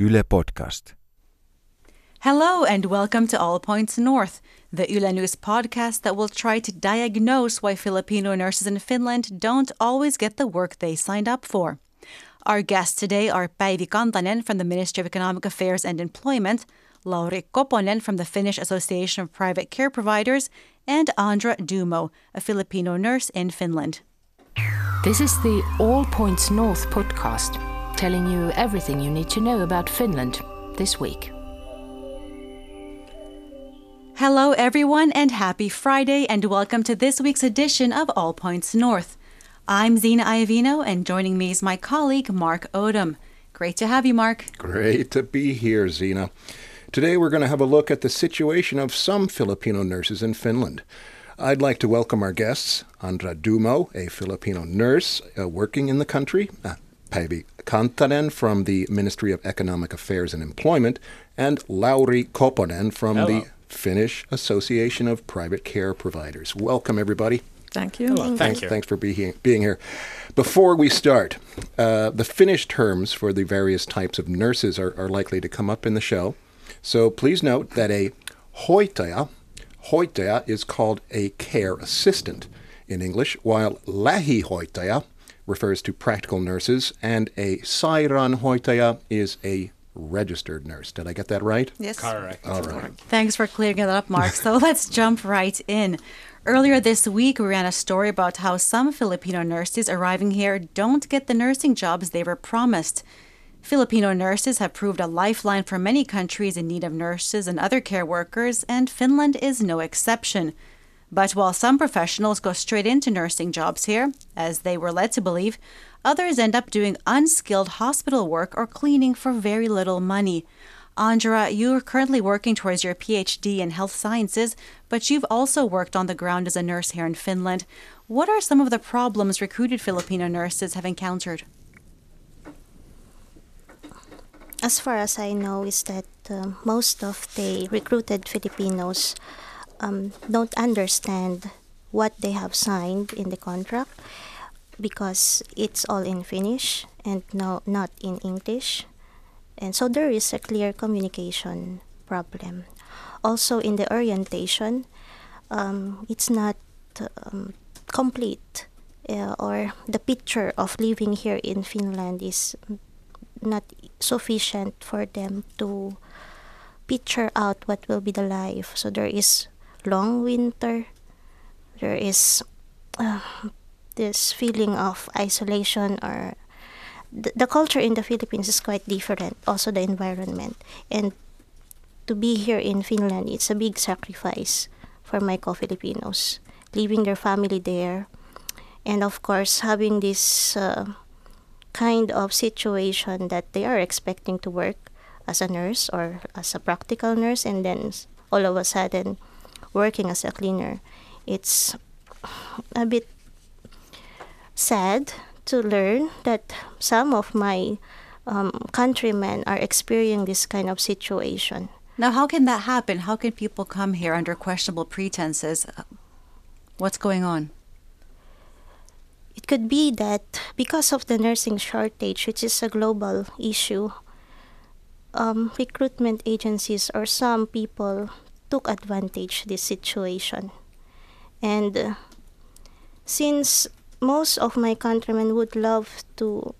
Yle Podcast. Hello and welcome to All Points North, the Yle News podcast that will try to diagnose why Filipino nurses in Finland don't always get the work they signed up for. Our guests today are Päivi Kantanen from the Ministry of Economic Affairs and Employment, Lauri Koponen from the Finnish Association of Private Care Providers, and Anndra Dumo, a Filipino nurse in Finland. This is the All Points North podcast, telling you everything you need to know about Finland this week. Hello, everyone, and happy Friday, and welcome to this week's edition of All Points North. I'm Zena Iovino, and joining me is my colleague, Mark Odom. Great to have you, Mark. Great to be here, Zena. Today we're going to have a look at the situation of some Filipino nurses in Finland. I'd like to welcome our guests, Anndra Dumo, a Filipino nurse uh, working in the country, uh, Päivi Kantanen from the Ministry of Economic Affairs and Employment, and Lauri Koponen from Hello. the Finnish Association of Private Care Providers. Welcome, everybody. Thank you. Hello, thank Thanks, you. thanks for being being here. Before we start, uh, the Finnish terms for the various types of nurses are, are likely to come up in the show. So please note that a hoitaja, hoitaja is called a care assistant in English, while lähihoitaja refers to practical nurses, and a sairaanhoitaja is a registered nurse. Did I get that right? Yes. Correct. All right. Thanks for clearing that up, Mark. So let's jump right in. Earlier this week, we ran a story about how some Filipino nurses arriving here don't get the nursing jobs they were promised. Filipino nurses have proved a lifeline for many countries in need of nurses and other care workers, and Finland is no exception. But while some professionals go straight into nursing jobs here, as they were led to believe, others end up doing unskilled hospital work or cleaning for very little money. Anndra, you're currently working towards your PhD in health sciences, but you've also worked on the ground as a nurse here in Finland. What are some of the problems recruited Filipino nurses have encountered? as far as I know, is that um, most of the recruited Filipinos um, don't understand what they have signed in the contract because it's all in Finnish and no, not in English. And so there is a clear communication problem. Also, in the orientation, um, it's not um, complete, uh, or the picture of living here in Finland is not sufficient for them to picture out what will be the life. So there is long winter, there is uh, this feeling of isolation or the, the culture in the Philippines is quite different, also the environment. And to be here in Finland, it's a big sacrifice for my co-Filipinos, leaving their family there, and of course having this uh, kind of situation that they are expecting to work as a nurse or as a practical nurse, and then all of a sudden working as a cleaner. It's a bit sad to learn that some of my um, countrymen are experiencing this kind of situation. Now, how can that happen? How can people come here under questionable pretenses? What's going on? It could be that because of the nursing shortage, which is a global issue, um, recruitment agencies or some people took advantage this situation. And uh, since most of my countrymen would love to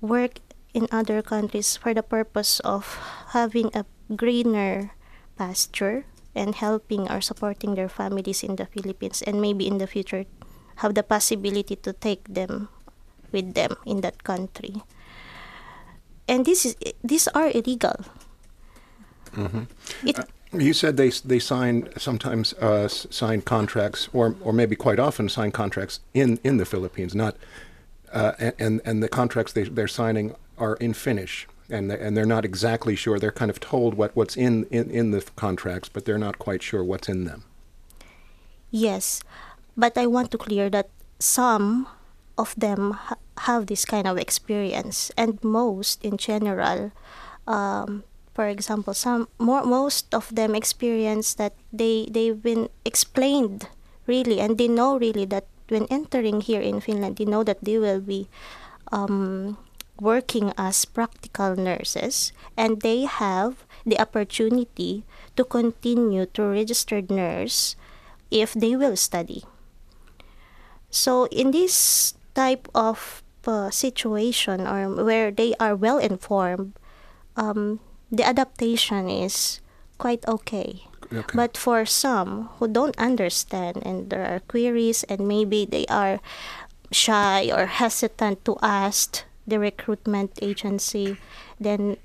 work in other countries for the purpose of having a greener pasture and helping or supporting their families in the Philippines and maybe in the future have the possibility to take them with them in that country. And this is these are illegal. It, You said they they sign sometimes uh, sign contracts, or or maybe quite often sign contracts in, in the Philippines, not uh, and and the contracts they they're signing are in Finnish, and and they're not exactly sure. They're kind of told what what's in, in in the contracts, but they're not quite sure what's in them. yes, but I want to clear that some of them ha- have this kind of experience, and most in general, um, for example, some more most of them experience that they they've been explained really, and they know really that when entering here in Finland, they know that they will be um, working as practical nurses and they have the opportunity to continue to registered nurse if they will study. So in this type of uh, situation or where they are well informed, um, the adaptation is quite okay. Okay. But for some who don't understand and there are queries and maybe they are shy or hesitant to ask the recruitment agency, then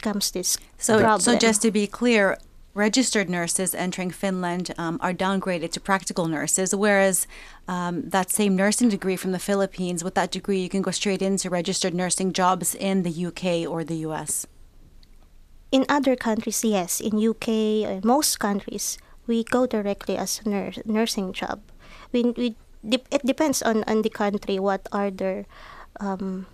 comes this So, problem. so just to be clear, registered nurses entering Finland um, are downgraded to practical nurses, whereas um, that same nursing degree from the Philippines, with that degree, you can go straight into registered nursing jobs in the UK or the US. In other countries, yes, in UK and most countries, we go directly as a nurse, nursing job. We, we it depends on, on the country what are their um,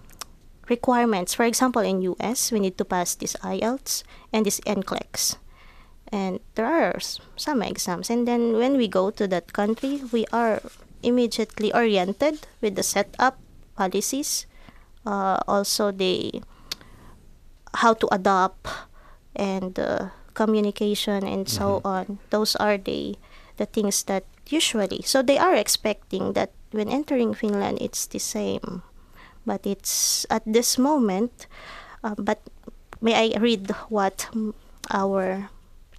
requirements. For example, in US, we need to pass this IELTS and this NCLEX. And there are some exams. And then when we go to that country, we are immediately oriented with the setup policies, uh, also the how to adopt and uh, communication and so on. Those are the the things that usually. So they are expecting that when entering Finland, it's the same, but it's at this moment. Uh, but may I read what our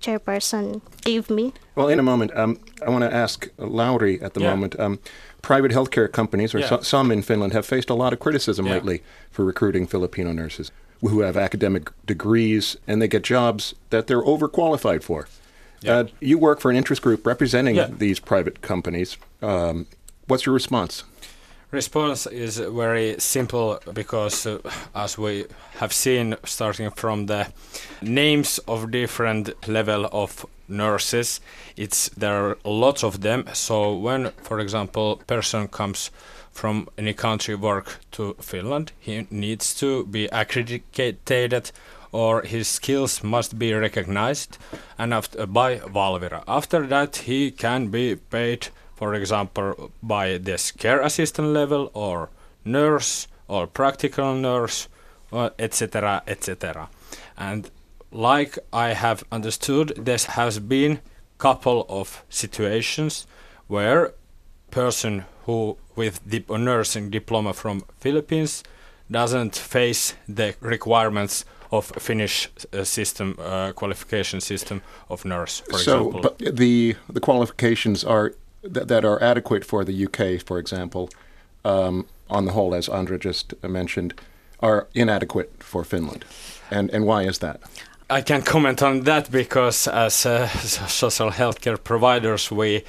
chairperson gave me? Well, in a moment, um, I want to ask Lauri at the Yeah. moment. Um, private healthcare companies, or Yeah. so, some in Finland, have faced a lot of criticism Yeah. lately for recruiting Filipino nurses who have academic degrees and they get jobs that they're overqualified for. Yeah. Uh, you work for an interest group representing Yeah. these private companies. Um, what's your response? Response is very simple because, uh, as we have seen, starting from the names of different level of nurses, it's there are lots of them. So when, for example, person comes from any country work to Finland, he needs to be accredited or his skills must be recognized and after, by Valvira. After that, he can be paid, for example, by this care assistant level or nurse or practical nurse, etc., etc. And like I have understood, there has been couple of situations where person who with dip- a nursing diploma from Philippines doesn't face the requirements of Finnish uh, system uh, qualification system of nurse, for so, example. but the the qualifications are that, that are adequate for the UK, for example, um, on the whole, as Anndra just mentioned, are inadequate for Finland, and and why is that? I can comment on that because as uh, so- social healthcare providers, we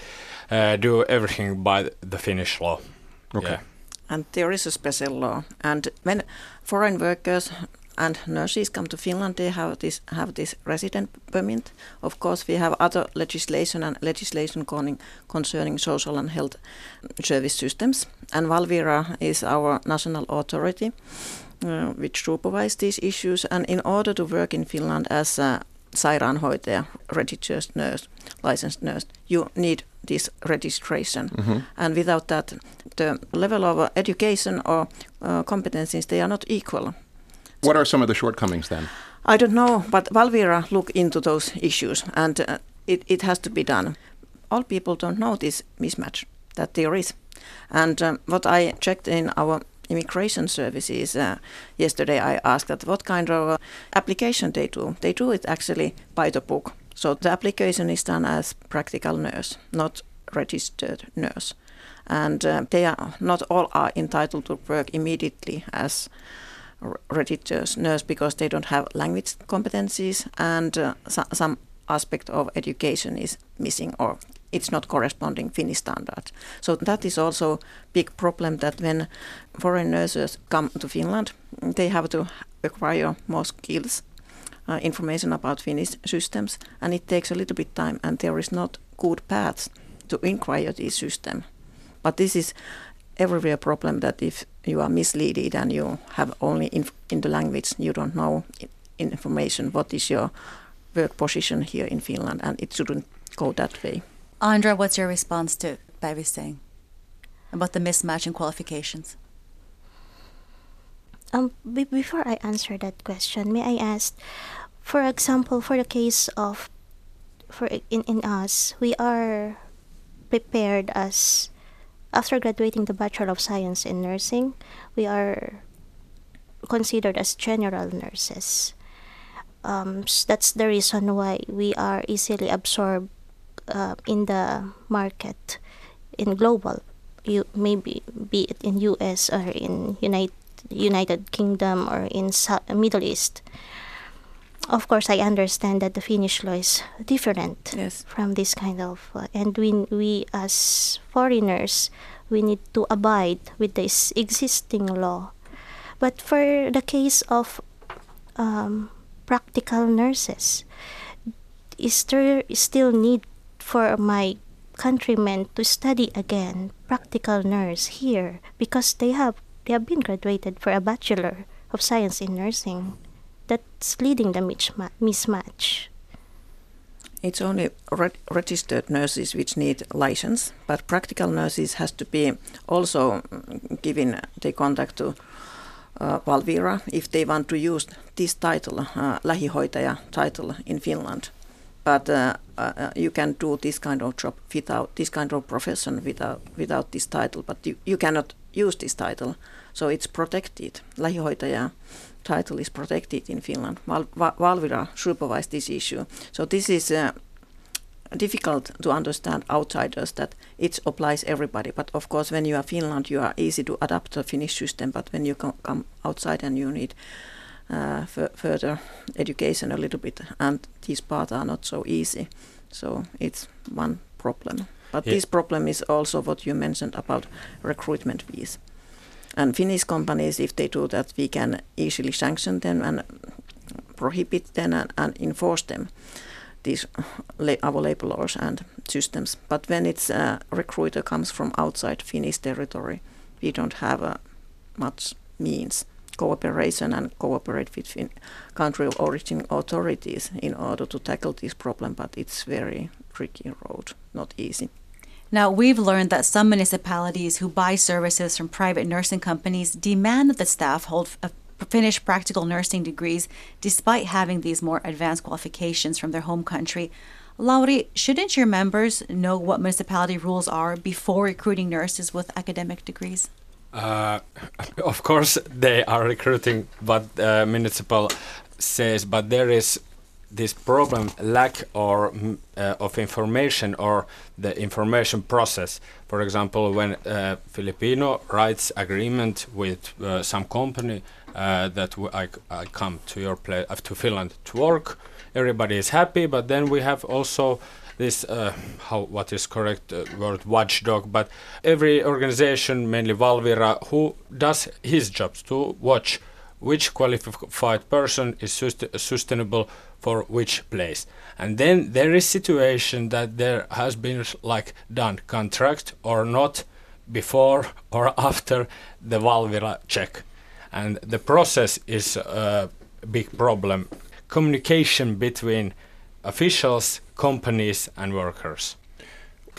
uh, do everything by the Finnish law. Okay. Yeah. And there is a special law. And when foreign workers and nurses come to Finland, they have this have this resident permit. Of course, we have other legislation and legislation concerning, concerning social and health service systems. And Valvira is our national authority, uh, which supervises these issues. And in order to work in Finland as a sairaanhoitaja, registered nurse, licensed nurse, you need this registration. And without that, the level of education or uh, competencies, they are not equal. What are some of the shortcomings then? I don't know, but Valvira look into those issues, and uh, it, it has to be done. All people don't know this mismatch that there is. And um, what I checked in our immigration services uh, yesterday, I asked that what kind of uh, application they do. They do it actually by the book. So the application is done as practical nurse, not registered nurse. And uh, they are not all are entitled to work immediately as registered nurse because they don't have language competencies and uh, so, some aspect of education is missing or it's not corresponding Finnish standard. So that is also big problem that when foreign nurses come to Finland, they have to acquire more skills, uh, information about Finnish systems, and it takes a little bit time, and there is not good paths to inquire this system. But this is everywhere a problem that if you are misleaded and you have only inf- in the language, you don't know i- information what is your work position here in Finland, and it shouldn't go that way. Anndra, what's your response to Päivi's saying about the mismatch in qualifications? Um, be- before I answer that question, may I ask, for example, for the case of, for in in us, we are prepared as after graduating the Bachelor of Science in Nursing, we are considered as general nurses. Um, s- that's the reason why we are easily absorbed uh, in the market in global you maybe be it in US or in United United Kingdom or in Sou- Middle East. Of course, I understand that the Finnish law is different Yes. from this kind of, uh, and we we as foreigners we need to abide with this existing law. But for the case of um, practical nurses, is there still need for my countrymen to study again practical nurse here because they have they have been graduated for a bachelor of science in nursing that's leading the mismatch It's only re- registered nurses which need license, but practical nurses has to be also mm, given the contact to uh, Valvira if they want to use this title, uh, lähihoitaja title in Finland. But uh, uh, you can do this kind of job without this kind of profession without without this title, but you, you cannot use this title, so it's protected. Lähihoitaja title is protected in Finland. Val- Va- Valvira supervised this issue, so this is. Uh, difficult to understand outsiders that it applies everybody but of course when you are finland you are easy to adapt to finnish system but when you co- come outside and you need uh, further education a little bit and these parts are not so easy so it's one problem but Yeah. this problem is also what you mentioned about recruitment fees and finnish companies if they do that we can easily sanction them and prohibit them and, and enforce them these our labor laws and systems. But when it's a recruiter comes from outside Finnish territory, we don't have uh, much means cooperation and cooperate with country of origin authorities in order to tackle this problem. But it's very tricky road, not easy. Now, we've learned that some municipalities who buy services from private nursing companies demand that the staff hold Finnish practical nursing degrees despite having these more advanced qualifications from their home country. Lauri, shouldn't your members know what municipality rules are before recruiting nurses with academic degrees? Uh, of course, they are recruiting what uh, municipal says, but there is this problem lack or mm, uh, of information or the information process. For example, when uh, Filipino writes agreement with uh, some company uh, that I, I come to your place uh, to Finland to work, everybody is happy. But then we have also this uh, how what is correct word watchdog but every organization mainly valvira who does his jobs to watch which qualified person is sust- sustainable for which place. And then there is situation that there has been like done contract or not before or after the valvira check. And the process is a big problem. Communication between officials, companies, and workers.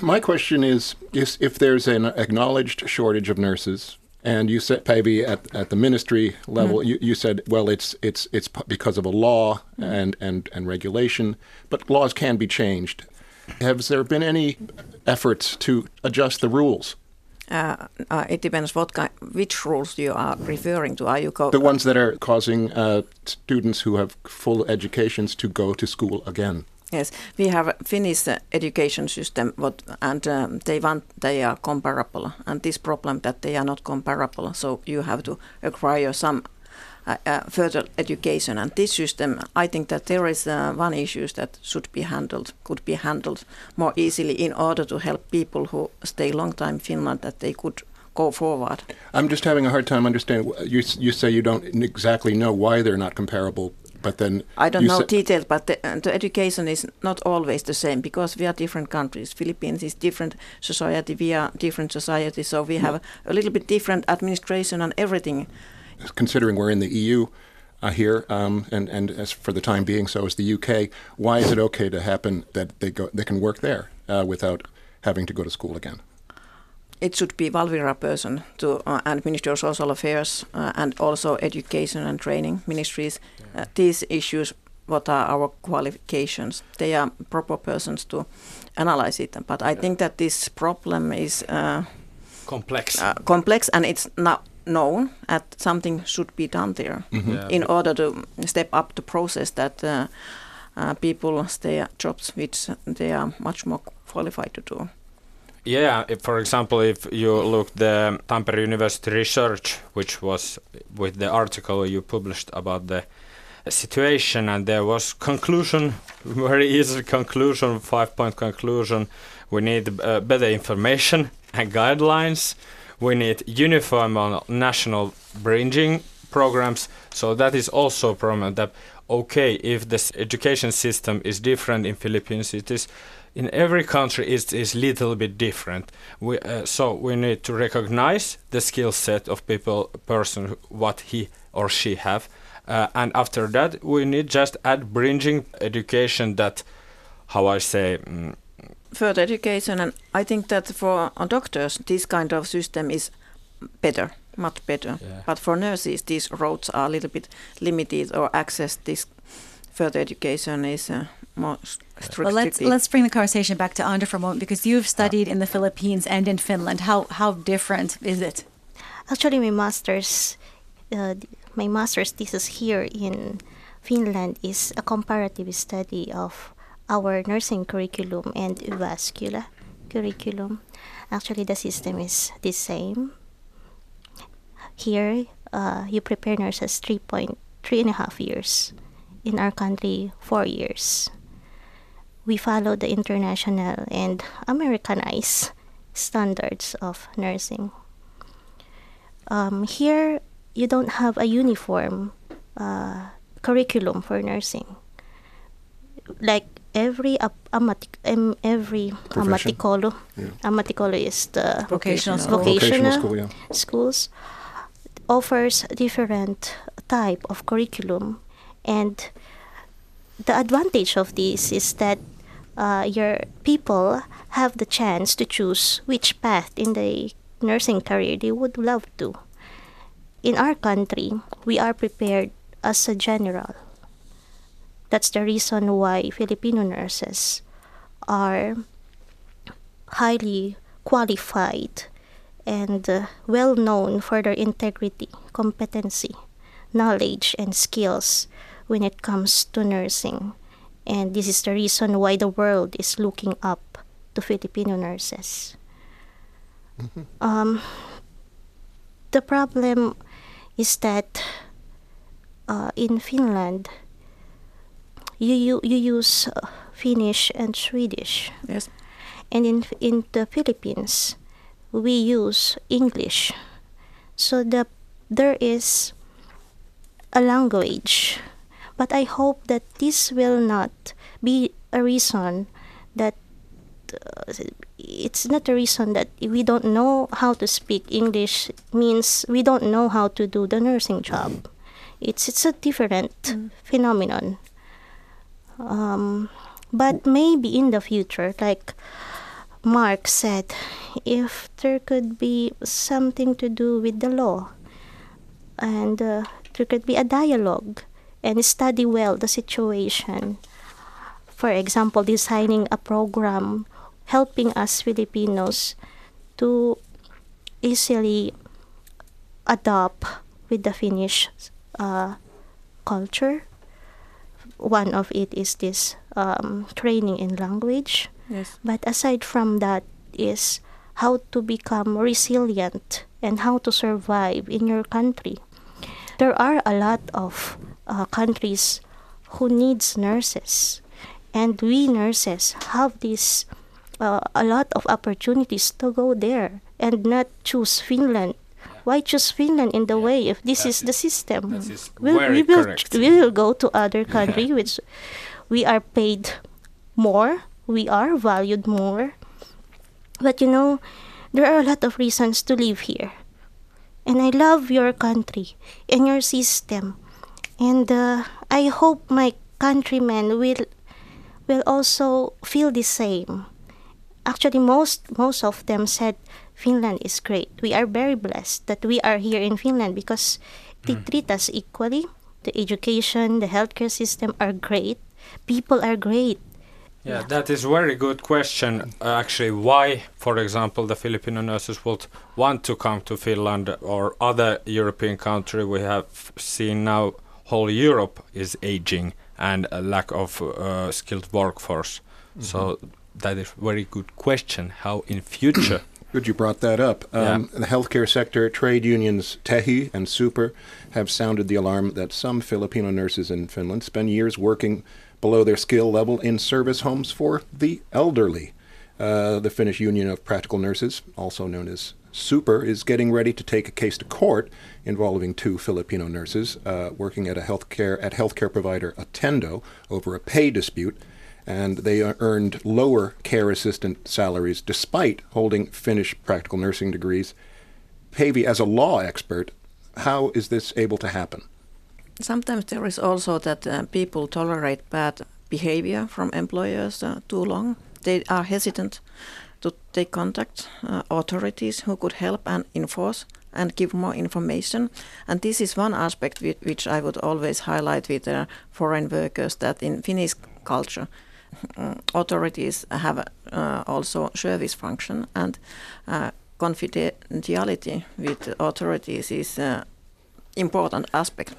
My question is, is if there's an acknowledged shortage of nurses, and you said, Päivi, at, at the ministry level, you, you said, well, it's it's it's because of a law and, and, and regulation, but laws can be changed. Has there been any efforts to adjust the rules, Uh, uh, it depends what kind, which rules you are referring to. Are you co- the ones that are causing uh, students who have full educations to go to school again? Yes, we have a Finnish uh, education system, what, and um, they want they are comparable. And this problem that they are not comparable, so you have to acquire some uh, uh, further education. And this system, I think that there is uh, one issue that should be handled, could be handled more easily in order to help people who stay long time in Finland that they could go forward. I'm just having a hard time understanding. You you say you don't exactly know why they're not comparable, but then I don't know details, but the, uh, the education is not always the same because we are different countries. Philippines is different society, we are different society, so we have a little bit different administration and everything. considering we're in the EU uh, here, um, and and as for the time being, so is the UK. Why is it okay to happen that they go they can work there uh, without having to go to school again? It should be Valvira person to uh, and Ministry of Social Affairs uh, and also Education and Training ministries. Uh, these issues, what are our qualifications? They are proper persons to analyze it. But I think that this problem is uh, complex. uh, complex and it's not known that something should be done there Yeah, in order to step up the process that uh, uh, people stay at jobs which they are much more qualified to do. Yeah, if, for example, if you look the Tampere University research, which was with the article you published about the situation, and there was conclusion, very easy conclusion, five-point conclusion. We need uh, better information and guidelines. We need uniform on national bridging programs. So that is also a problem that okay, if the education system is different in Philippines, it is in every country it is little bit different. We, uh, so we need to recognize the skill set of people, person, what he or she have, uh, and after that we need just add bridging education that, how I say, mm, Further education, and I think that for doctors, this kind of system is better, much better. Yeah. But for nurses, these roads are a little bit limited, or access this further education is uh, more s- Well, let's let's bring the conversation back to Anndra for a moment because you've studied in the Philippines and in Finland. How how different is it? Actually, my master's, uh, my master's thesis here in Finland is a comparative study of our nursing curriculum and vascular curriculum. Actually, the system is the same. Here, uh, you prepare nurses three point three and a half years. In our country, four years. We follow the international and Americanized standards of nursing um, here you don't have a uniform uh, curriculum for nursing. Like every ap- amatic- um, every Profession. ammattikoulu, Yeah. ammattikoulu is the Vocational Vocational. school. vocational, Vocational school, yeah. schools offers different type of curriculum and the advantage of this is that uh, your people have the chance to choose which path in the nursing career they would love to in our country we are prepared as a general that's the reason why filipino nurses are highly qualified and uh, well known for their integrity, competency, knowledge, and skills when it comes to nursing. And this is the reason why the world is looking up to Filipino nurses. Um, the problem is that uh, in Finland, you, you, you use uh, Finnish and Swedish Yes. and in in the Philippines we use English so the there is a language but I hope that this will not be a reason that uh, it's not a reason that we don't know how to speak English means we don't know how to do the nursing job. It's it's a different phenomenon. Um, but maybe in the future like Mark said, if there could be something to do with the law, and uh, there could be a dialogue and study well the situation. For example, designing a program helping us Filipinos to easily adopt with the Finnish uh, culture. One of it is this um, training in language. Yes. But aside from that is how to become resilient and how to survive in your country. There are a lot of uh, countries who needs nurses and we nurses have this uh, a lot of opportunities to go there and not choose Finland. Why choose Finland in the way if this That is the system? is We'll- we will correct. we will go to other country which we are paid more, we are valued more. But you know, there are a lot of reasons to live here. And I love your country and your system. And uh, I hope my countrymen will will also feel the same. Actually, most most of them said Finland is great. We are very blessed that we are here in Finland because they Mm. treat us equally. The education, the healthcare system are great. People are great. Yeah, that is very good question. Uh, actually, why, for example, the Filipino nurses would want to come to Finland or other European country? We have seen now whole Europe is aging and a lack of uh, skilled workforce. So that is a very good question. How in future? Good you brought that up. Yeah. Um, The healthcare sector, trade unions Tehy and Super have sounded the alarm that some Filipino nurses in Finland spend years working below their skill level in service homes for the elderly. Uh, the Finnish Union of Practical Nurses, also known as Super, is getting ready to take a case to court involving two Filipino nurses uh, working at a healthcare at healthcare provider Attendo over a pay dispute and they earned lower care assistant salaries despite holding Finnish practical nursing degrees. Päivi, as a law expert, how is this able to happen? Sometimes there is also that uh, people tolerate bad behavior from employers uh, too long. They are hesitant to take contact uh, authorities who could help and enforce and give more information. And this is one aspect whi- which I would always highlight with uh, foreign workers that in Finnish culture, uh, authorities have uh, also service function and uh, confidentiality with authorities is uh, important aspect.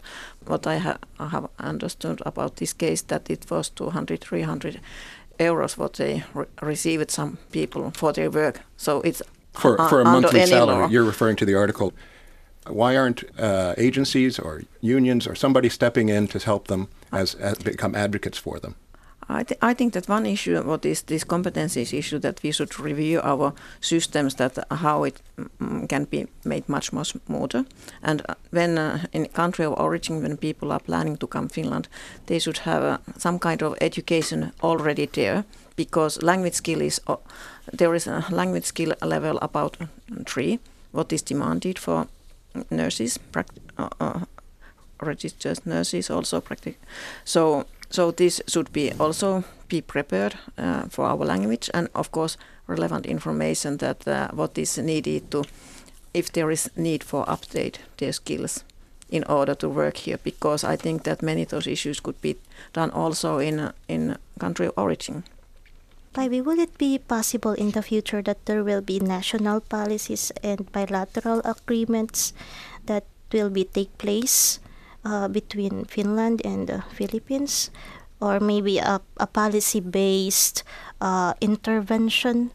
What I ha- have understood about this case that it was 200, 300 euros what they re- received some people for their work. So it's For, for a monthly salary, law. you're referring to the article. Why aren't uh, agencies or unions or somebody stepping in to help them as, as become advocates for them? I, th- I think that one issue, what is this competencies issue, that we should review our systems, that how it mm, can be made much more smoother. And uh, when uh, in country of origin, when people are planning to come Finland, they should have uh, some kind of education already there, because language skill is uh, there is a language skill level about three, what is demanded for nurses, uh, uh, registered nurses also practice. So so this should be also be prepared uh, for our language and of course relevant information that uh, what is needed to if there is need for update their skills in order to work here because I think that many of those issues could be done also in in country of origin. Maybe will it be possible in the future that there will be national policies and bilateral agreements that will be take place uh, between Finland and the Philippines, or maybe a, a policy-based uh, intervention,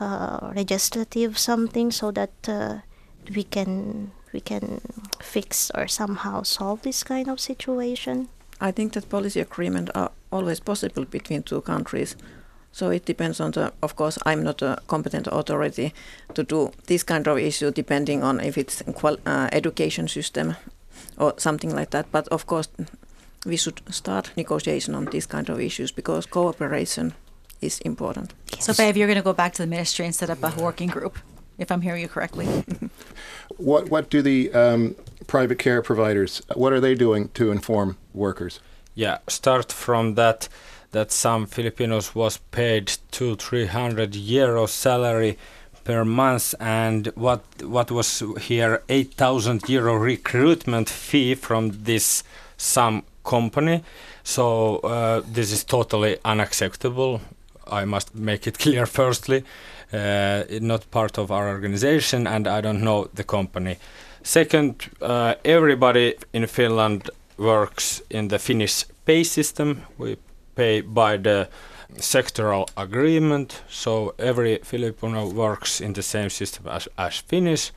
uh, legislative something, so that uh, we can we can fix or somehow solve this kind of situation. I think that policy agreement are always possible between two countries. So it depends on the, of course, I'm not a competent authority to do this kind of issue depending on if it's qual- uh, education system or something like that. But of course, we should start negotiation on these kind of issues because cooperation is important. So, Babe, you're going to go back to the ministry and set up a working group, if I'm hearing you correctly. What, what do the um, private care providers, what are they doing to inform workers? Yeah, start from that that some Filipinos was paid two three hundred euro salary per month, and what what was here eight thousand euro recruitment fee from this some company. So uh, this is totally unacceptable. I must make it clear. Firstly, uh, not part of our organization, and I don't know the company. Second, uh, everybody in Finland works in the Finnish pay system. We pay by the sectoral agreement, so every Filipino works in the same system as, as Finnish.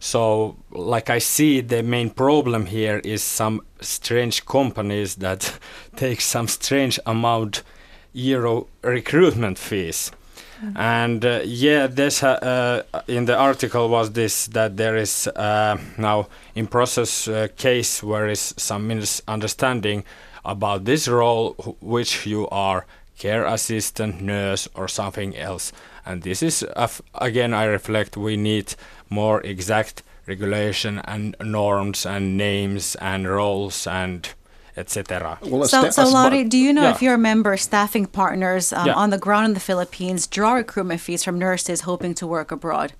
So, like I see, the main problem here is some strange companies that take some strange amount euro recruitment fees. And uh, yeah, this uh, uh, in the article was this that there is uh, now in process uh, case where is some misunderstanding about this role, wh- which you are care assistant, nurse, or something else. And this is uh, again, I reflect we need more exact regulation and norms and names and roles and etc. Well, So, sta- so a Lauri, do you know if your member staffing partners um, Yeah. on the ground in the Philippines draw recruitment fees from nurses hoping to work abroad?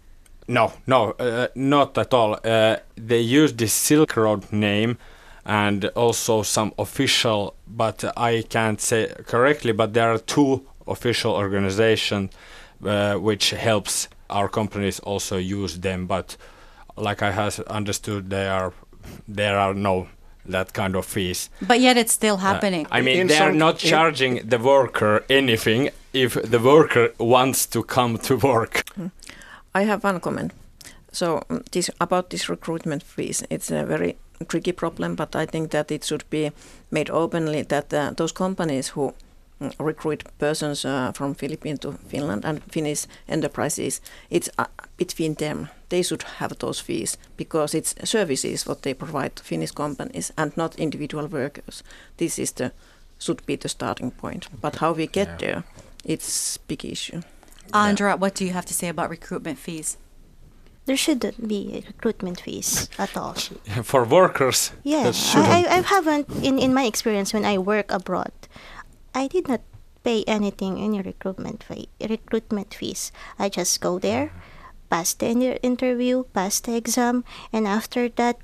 No, no, uh, not at all. Uh, they use the Silk Road name and also some official, but I can't say correctly. But there are two official organizations uh, which helps our companies also use them. But like I have understood, they are there are no that kind of fees. But yet it's still happening. I mean, In they are not charging the worker anything if the worker wants to come to work. I have one comment. So mm, this about this recruitment fees, it's a very tricky problem, but I think that it should be made openly that uh, those companies who mm, recruit persons uh, from Philippines to Finland and Finnish enterprises, it's uh, between them. They should have those fees because it's services what they provide to Finnish companies and not individual workers. This is the should be the starting point. But how we get there, it's big issue. Anndra, what do you have to say about recruitment fees? There shouldn't be a recruitment fees at all. For workers, Yeah. I, I, I haven't in, in my experience when I work abroad, I did not pay anything any recruitment fee, recruitment fees. I just go there, pass the interview, pass the exam, and after that,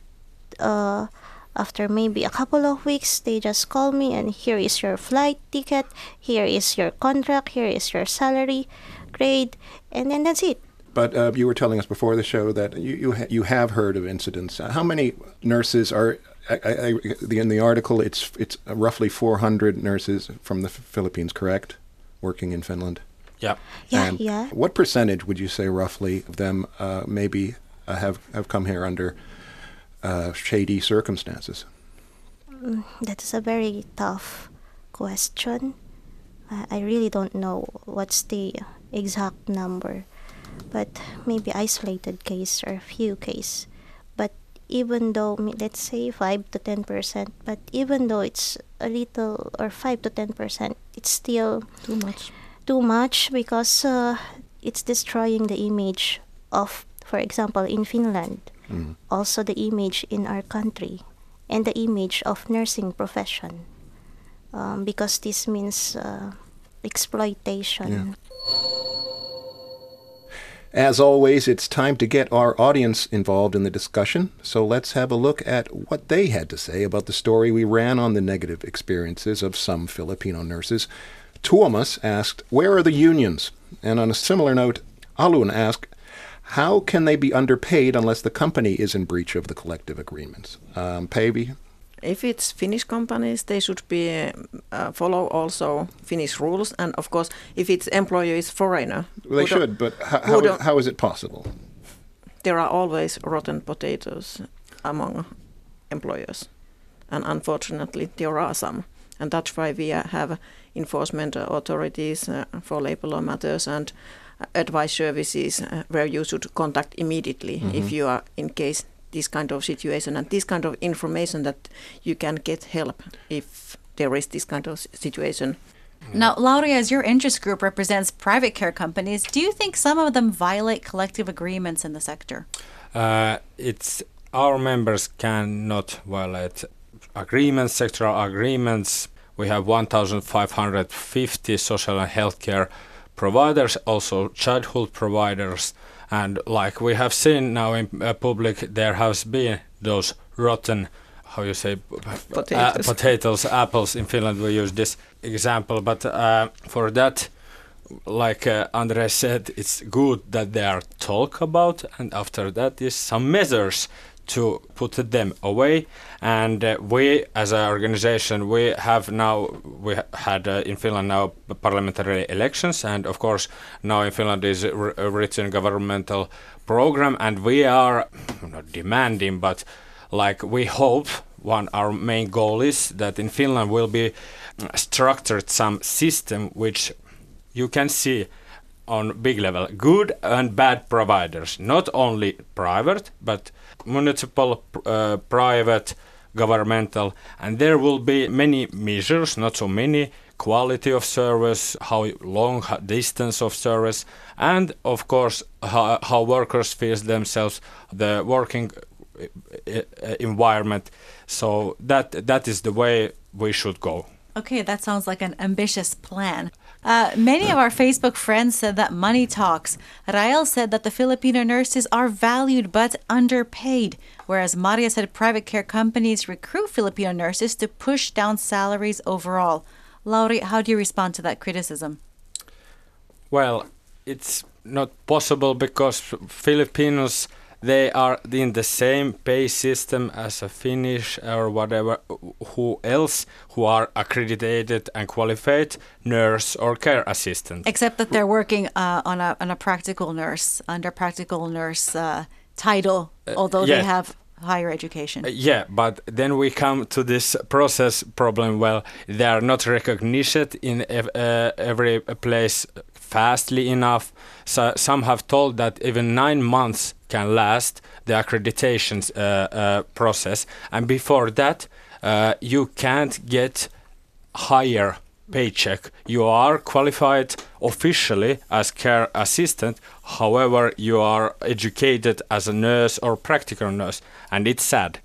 uh, after maybe a couple of weeks, they just call me and here is your flight ticket, here is your contract, here is your salary grade, and then that's it. But uh, you were telling us before the show that you you, ha- you have heard of incidents. Uh, How many nurses are? I, I, I, the, in the article, it's it's roughly 400 nurses from the Philippines, correct, working in Finland. yeah. Yeah, And yeah. What percentage would you say roughly of them uh, maybe uh, have have come here under uh, shady circumstances? That is a very tough question. I, I really don't know what's the exact number, but maybe isolated case or a few case. But even though let's say five to ten percent, but even though it's a little or five to ten percent, it's still Too much. too much because uh, it's destroying the image of, for example, in Finland, Mm. also the image in our country, and the image of nursing profession, um, because this means uh, exploitation. Yeah. As always, it's time to get our audience involved in the discussion. So let's have a look at what they had to say about the story we ran on the negative experiences of some Filipino nurses. Tuomas asked, Where are the unions? And on a similar note, Alun asked, How can they be underpaid unless the company is in breach of the collective agreements? Um, Päivi? If it's Finnish companies, they should be uh, follow also Finnish rules, and of course, if its employer is foreigner, Well, they should, but how, how, how is it possible? there are always rotten potatoes among employers, and unfortunately, there are some, and that's why we uh, have enforcement authorities uh, for labor law matters and advice services uh, where you should contact immediately if you are in case this kind of situation and this kind of information that you can get help if there is this kind of situation Now, Lauria, as your interest group represents private care companies, do you think some of them violate collective agreements in the sector? Uh, it's our members cannot violate agreements, sectoral agreements. We have 1,550 social and healthcare providers, also childhood providers, and like we have seen now in uh, public, there has been those rotten, how you say, Potatoes. Uh, potatoes, apples. In Finland, we use this example, but uh, for that like uh, Andre said, it's good that they are talk about, and after that is some measures to put them away. And uh, we, as an organization, we have now we had uh, in Finland now parliamentary elections, and of course now in Finland is a written governmental program, and we are not demanding, but like we hope one our main goal is that in Finland will be mm, structured some system which you can see on big level. Good and bad providers. Not only private but municipal uh, private governmental. And there will be many measures not so many quality of service how long distance of service and of course how, how workers feel themselves the working uh, uh, environment. So that that is the way we should go. Okay, that sounds like an ambitious plan. Uh, many of our Facebook friends said that money talks. Rael said that the Filipino nurses are valued but underpaid, whereas Maria said private care companies recruit Filipino nurses to push down salaries overall. Lauri, how do you respond to that criticism? Well, it's not possible because Filipinos they are in the same pay system as a Finnish or whatever who else who are accredited and qualified nurse or care assistant. Except that they're working uh, on a on a practical nurse under practical nurse uh, title, although yeah. they have higher education. Uh, yeah, but then we come to this process problem. Well, they are not recognized in ev- uh, every place fastly enough. So some have told that even nine months can last the accreditation uh, uh, process, and before that, uh, you can't get higher paycheck. You are qualified officially as care assistant, however, you are educated as a nurse or practical nurse, and it's sad.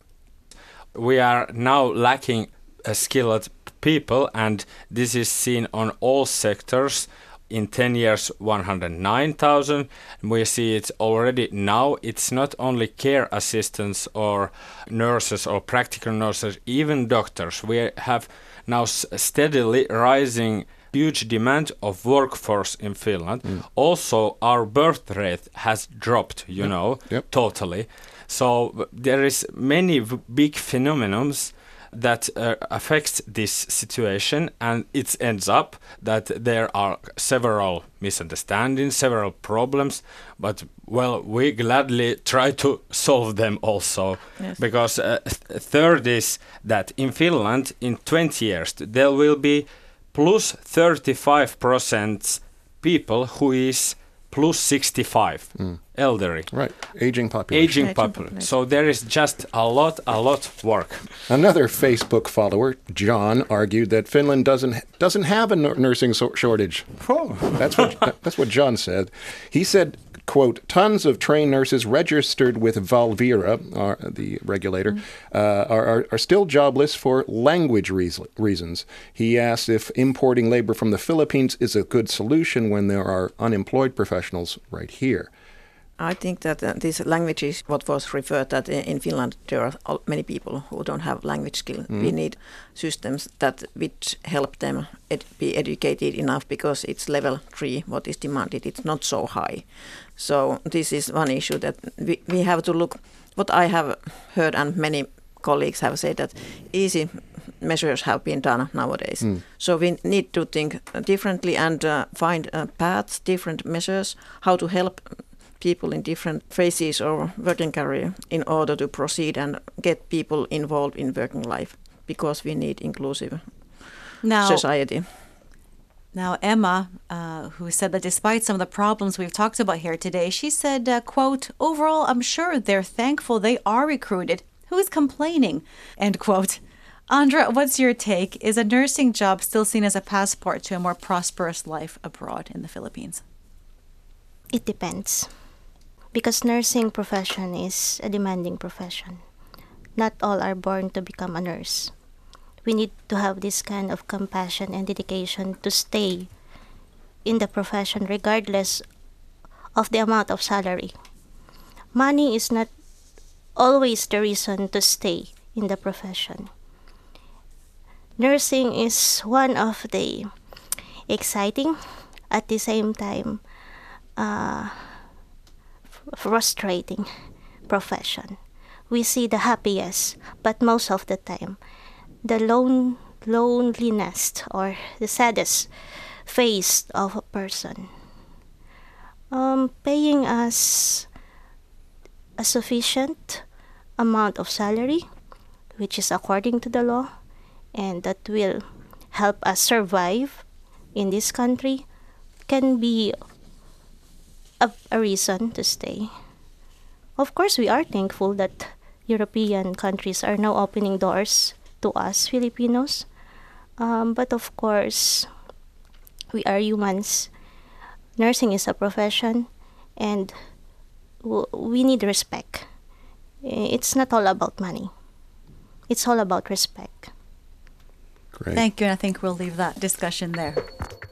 We are now lacking skilled people, and this is seen on all sectors. In 10 years, 109,000. We see it already now. It's not only care assistants or nurses or practical nurses, even doctors. We have now steadily rising huge demand of workforce in Finland. Mm. Also, our birth rate has dropped, you know, Yep. totally. So there is many v- big phenomenons that uh, affects this situation and it ends up that there are several misunderstandings several problems but well we gladly try to solve them also Yes. because uh, th- third is that in finland in 20 years there will be plus 35% people who is plus 65 elderly Right. Aging population. aging Aging population population. so there is just a lot a lot of work Another Facebook follower, John, argued that Finland doesn't doesn't have a nursing so- shortage. Oh. That's what that's what John said. He said, "quote Tons of trained nurses registered with Valvira, our, the regulator, uh, are, are are still jobless for language reas- reasons." He asked if importing labor from the Philippines is a good solution when there are unemployed professionals right here. I think that uh, this language is what was referred that in, in Finland there are many people who don't have language skill. We need systems that which help them ed- be educated enough because it's level three what is demanded. It's not so high. So this is one issue that we, we have to look. What I have heard and many colleagues have said that easy measures have been done nowadays. So we need to think differently and uh, find uh, paths, different measures, how to help people in different phases or working career in order to proceed and get people involved in working life because we need inclusive Now, society. Now, Emma, uh, who said that despite some of the problems we've talked about here today, she said, uh, quote, overall, I'm sure they're thankful they are recruited. Who's complaining? End quote. Anndra, what's your take? Is a nursing job still seen as a passport to a more prosperous life abroad in the Philippines? It depends. Because nursing profession is a demanding profession. Not all are born to become a nurse. We need to have this kind of compassion and dedication to stay in the profession regardless of the amount of salary. Money is not always the reason to stay in the profession. Nursing is one of the exciting at the same time uh, frustrating profession. We see the happiest, but most of the time, the lone loneliness or the saddest face of a person. Um, paying us a sufficient amount of salary, which is according to the law, and that will help us survive in this country, can be a, a reason to stay. Of course, we are thankful that European countries are now opening doors to us Filipinos. Um, but of course, we are humans. Nursing is a profession, and w- we need respect. It's not all about money. It's all about respect. Great. Thank you, and I think we'll leave that discussion there.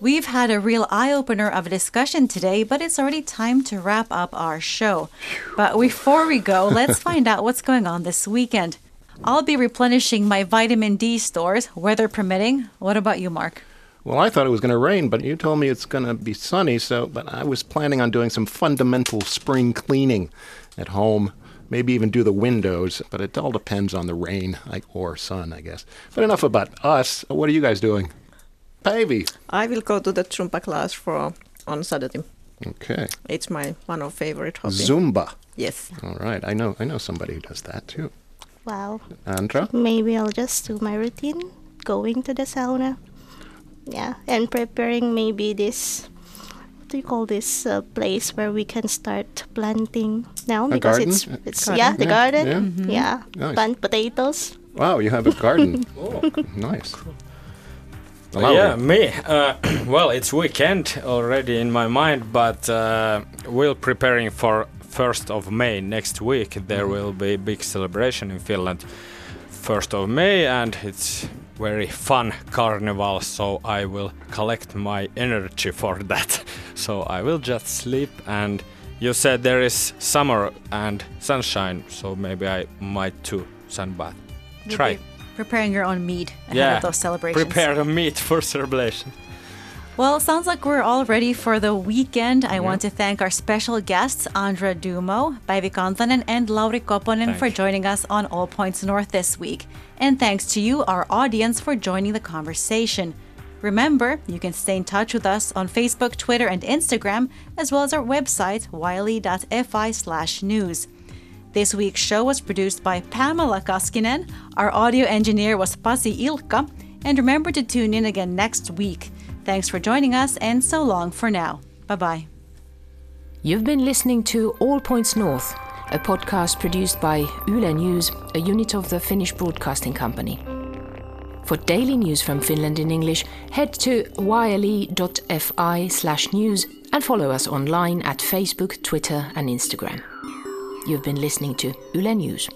We've had a real eye opener of a discussion today, but it's already time to wrap up our show. But before we go, let's find out what's going on this weekend. I'll be replenishing my vitamin D stores, weather permitting. What about you, Mark? Well, I thought it was going to rain, but you told me it's going to be sunny. So, but I was planning on doing some fundamental spring cleaning at home. Maybe even do the windows, but it all depends on the rain or sun, I guess. But enough about us. What are you guys doing? Päivi. I will go to the Zumba class for on Saturday. Okay. It's my one of favorite hobby. Zumba. Yes. All right. I know. I know somebody who does that too. Wow. Anndra. Maybe I'll just do my routine, going to the sauna. Yeah, and preparing maybe this. What do you call this uh, place where we can start planting now? A because garden? it's it's garden, yeah the yeah, garden. yeah. Mm-hmm. Yeah, Nice. plant potatoes. Wow, you have a garden. oh, nice. Lauri. Yeah, me. Uh, well, it's weekend already in my mind, but uh, we're preparing for 1st of May next week. There will be big celebration in Finland 1st of May, and it's very fun carnival. So I will collect my energy for that. So I will just sleep. And you said there is summer and sunshine, so maybe I might too sunbath. You'll Try. Preparing your own mead ahead Yeah, of those celebrations. Prepare a meat for celebration. Well, sounds like we're all ready for the weekend. I want to thank our special guests, Anndra Dumo, Päivi Kantanen, and Lauri Koponen for joining us on All Points North this week. And thanks to you, our audience, for joining the conversation. Remember, you can stay in touch with us on Facebook, Twitter, and Instagram, as well as our website, yle.fi slash news. This week's show was produced by Pamela Kaskinen. Our audio engineer was Pasi Ilka. And remember to tune in again next week. Thanks for joining us, and so long for now. Bye bye. You've been listening to All Points North, a podcast produced by Yle News, a unit of the Finnish Broadcasting Company. For daily news from Finland in English, head to yle.fi slash news and follow us online at Facebook, Twitter, and Instagram. You've been listening to Yle News.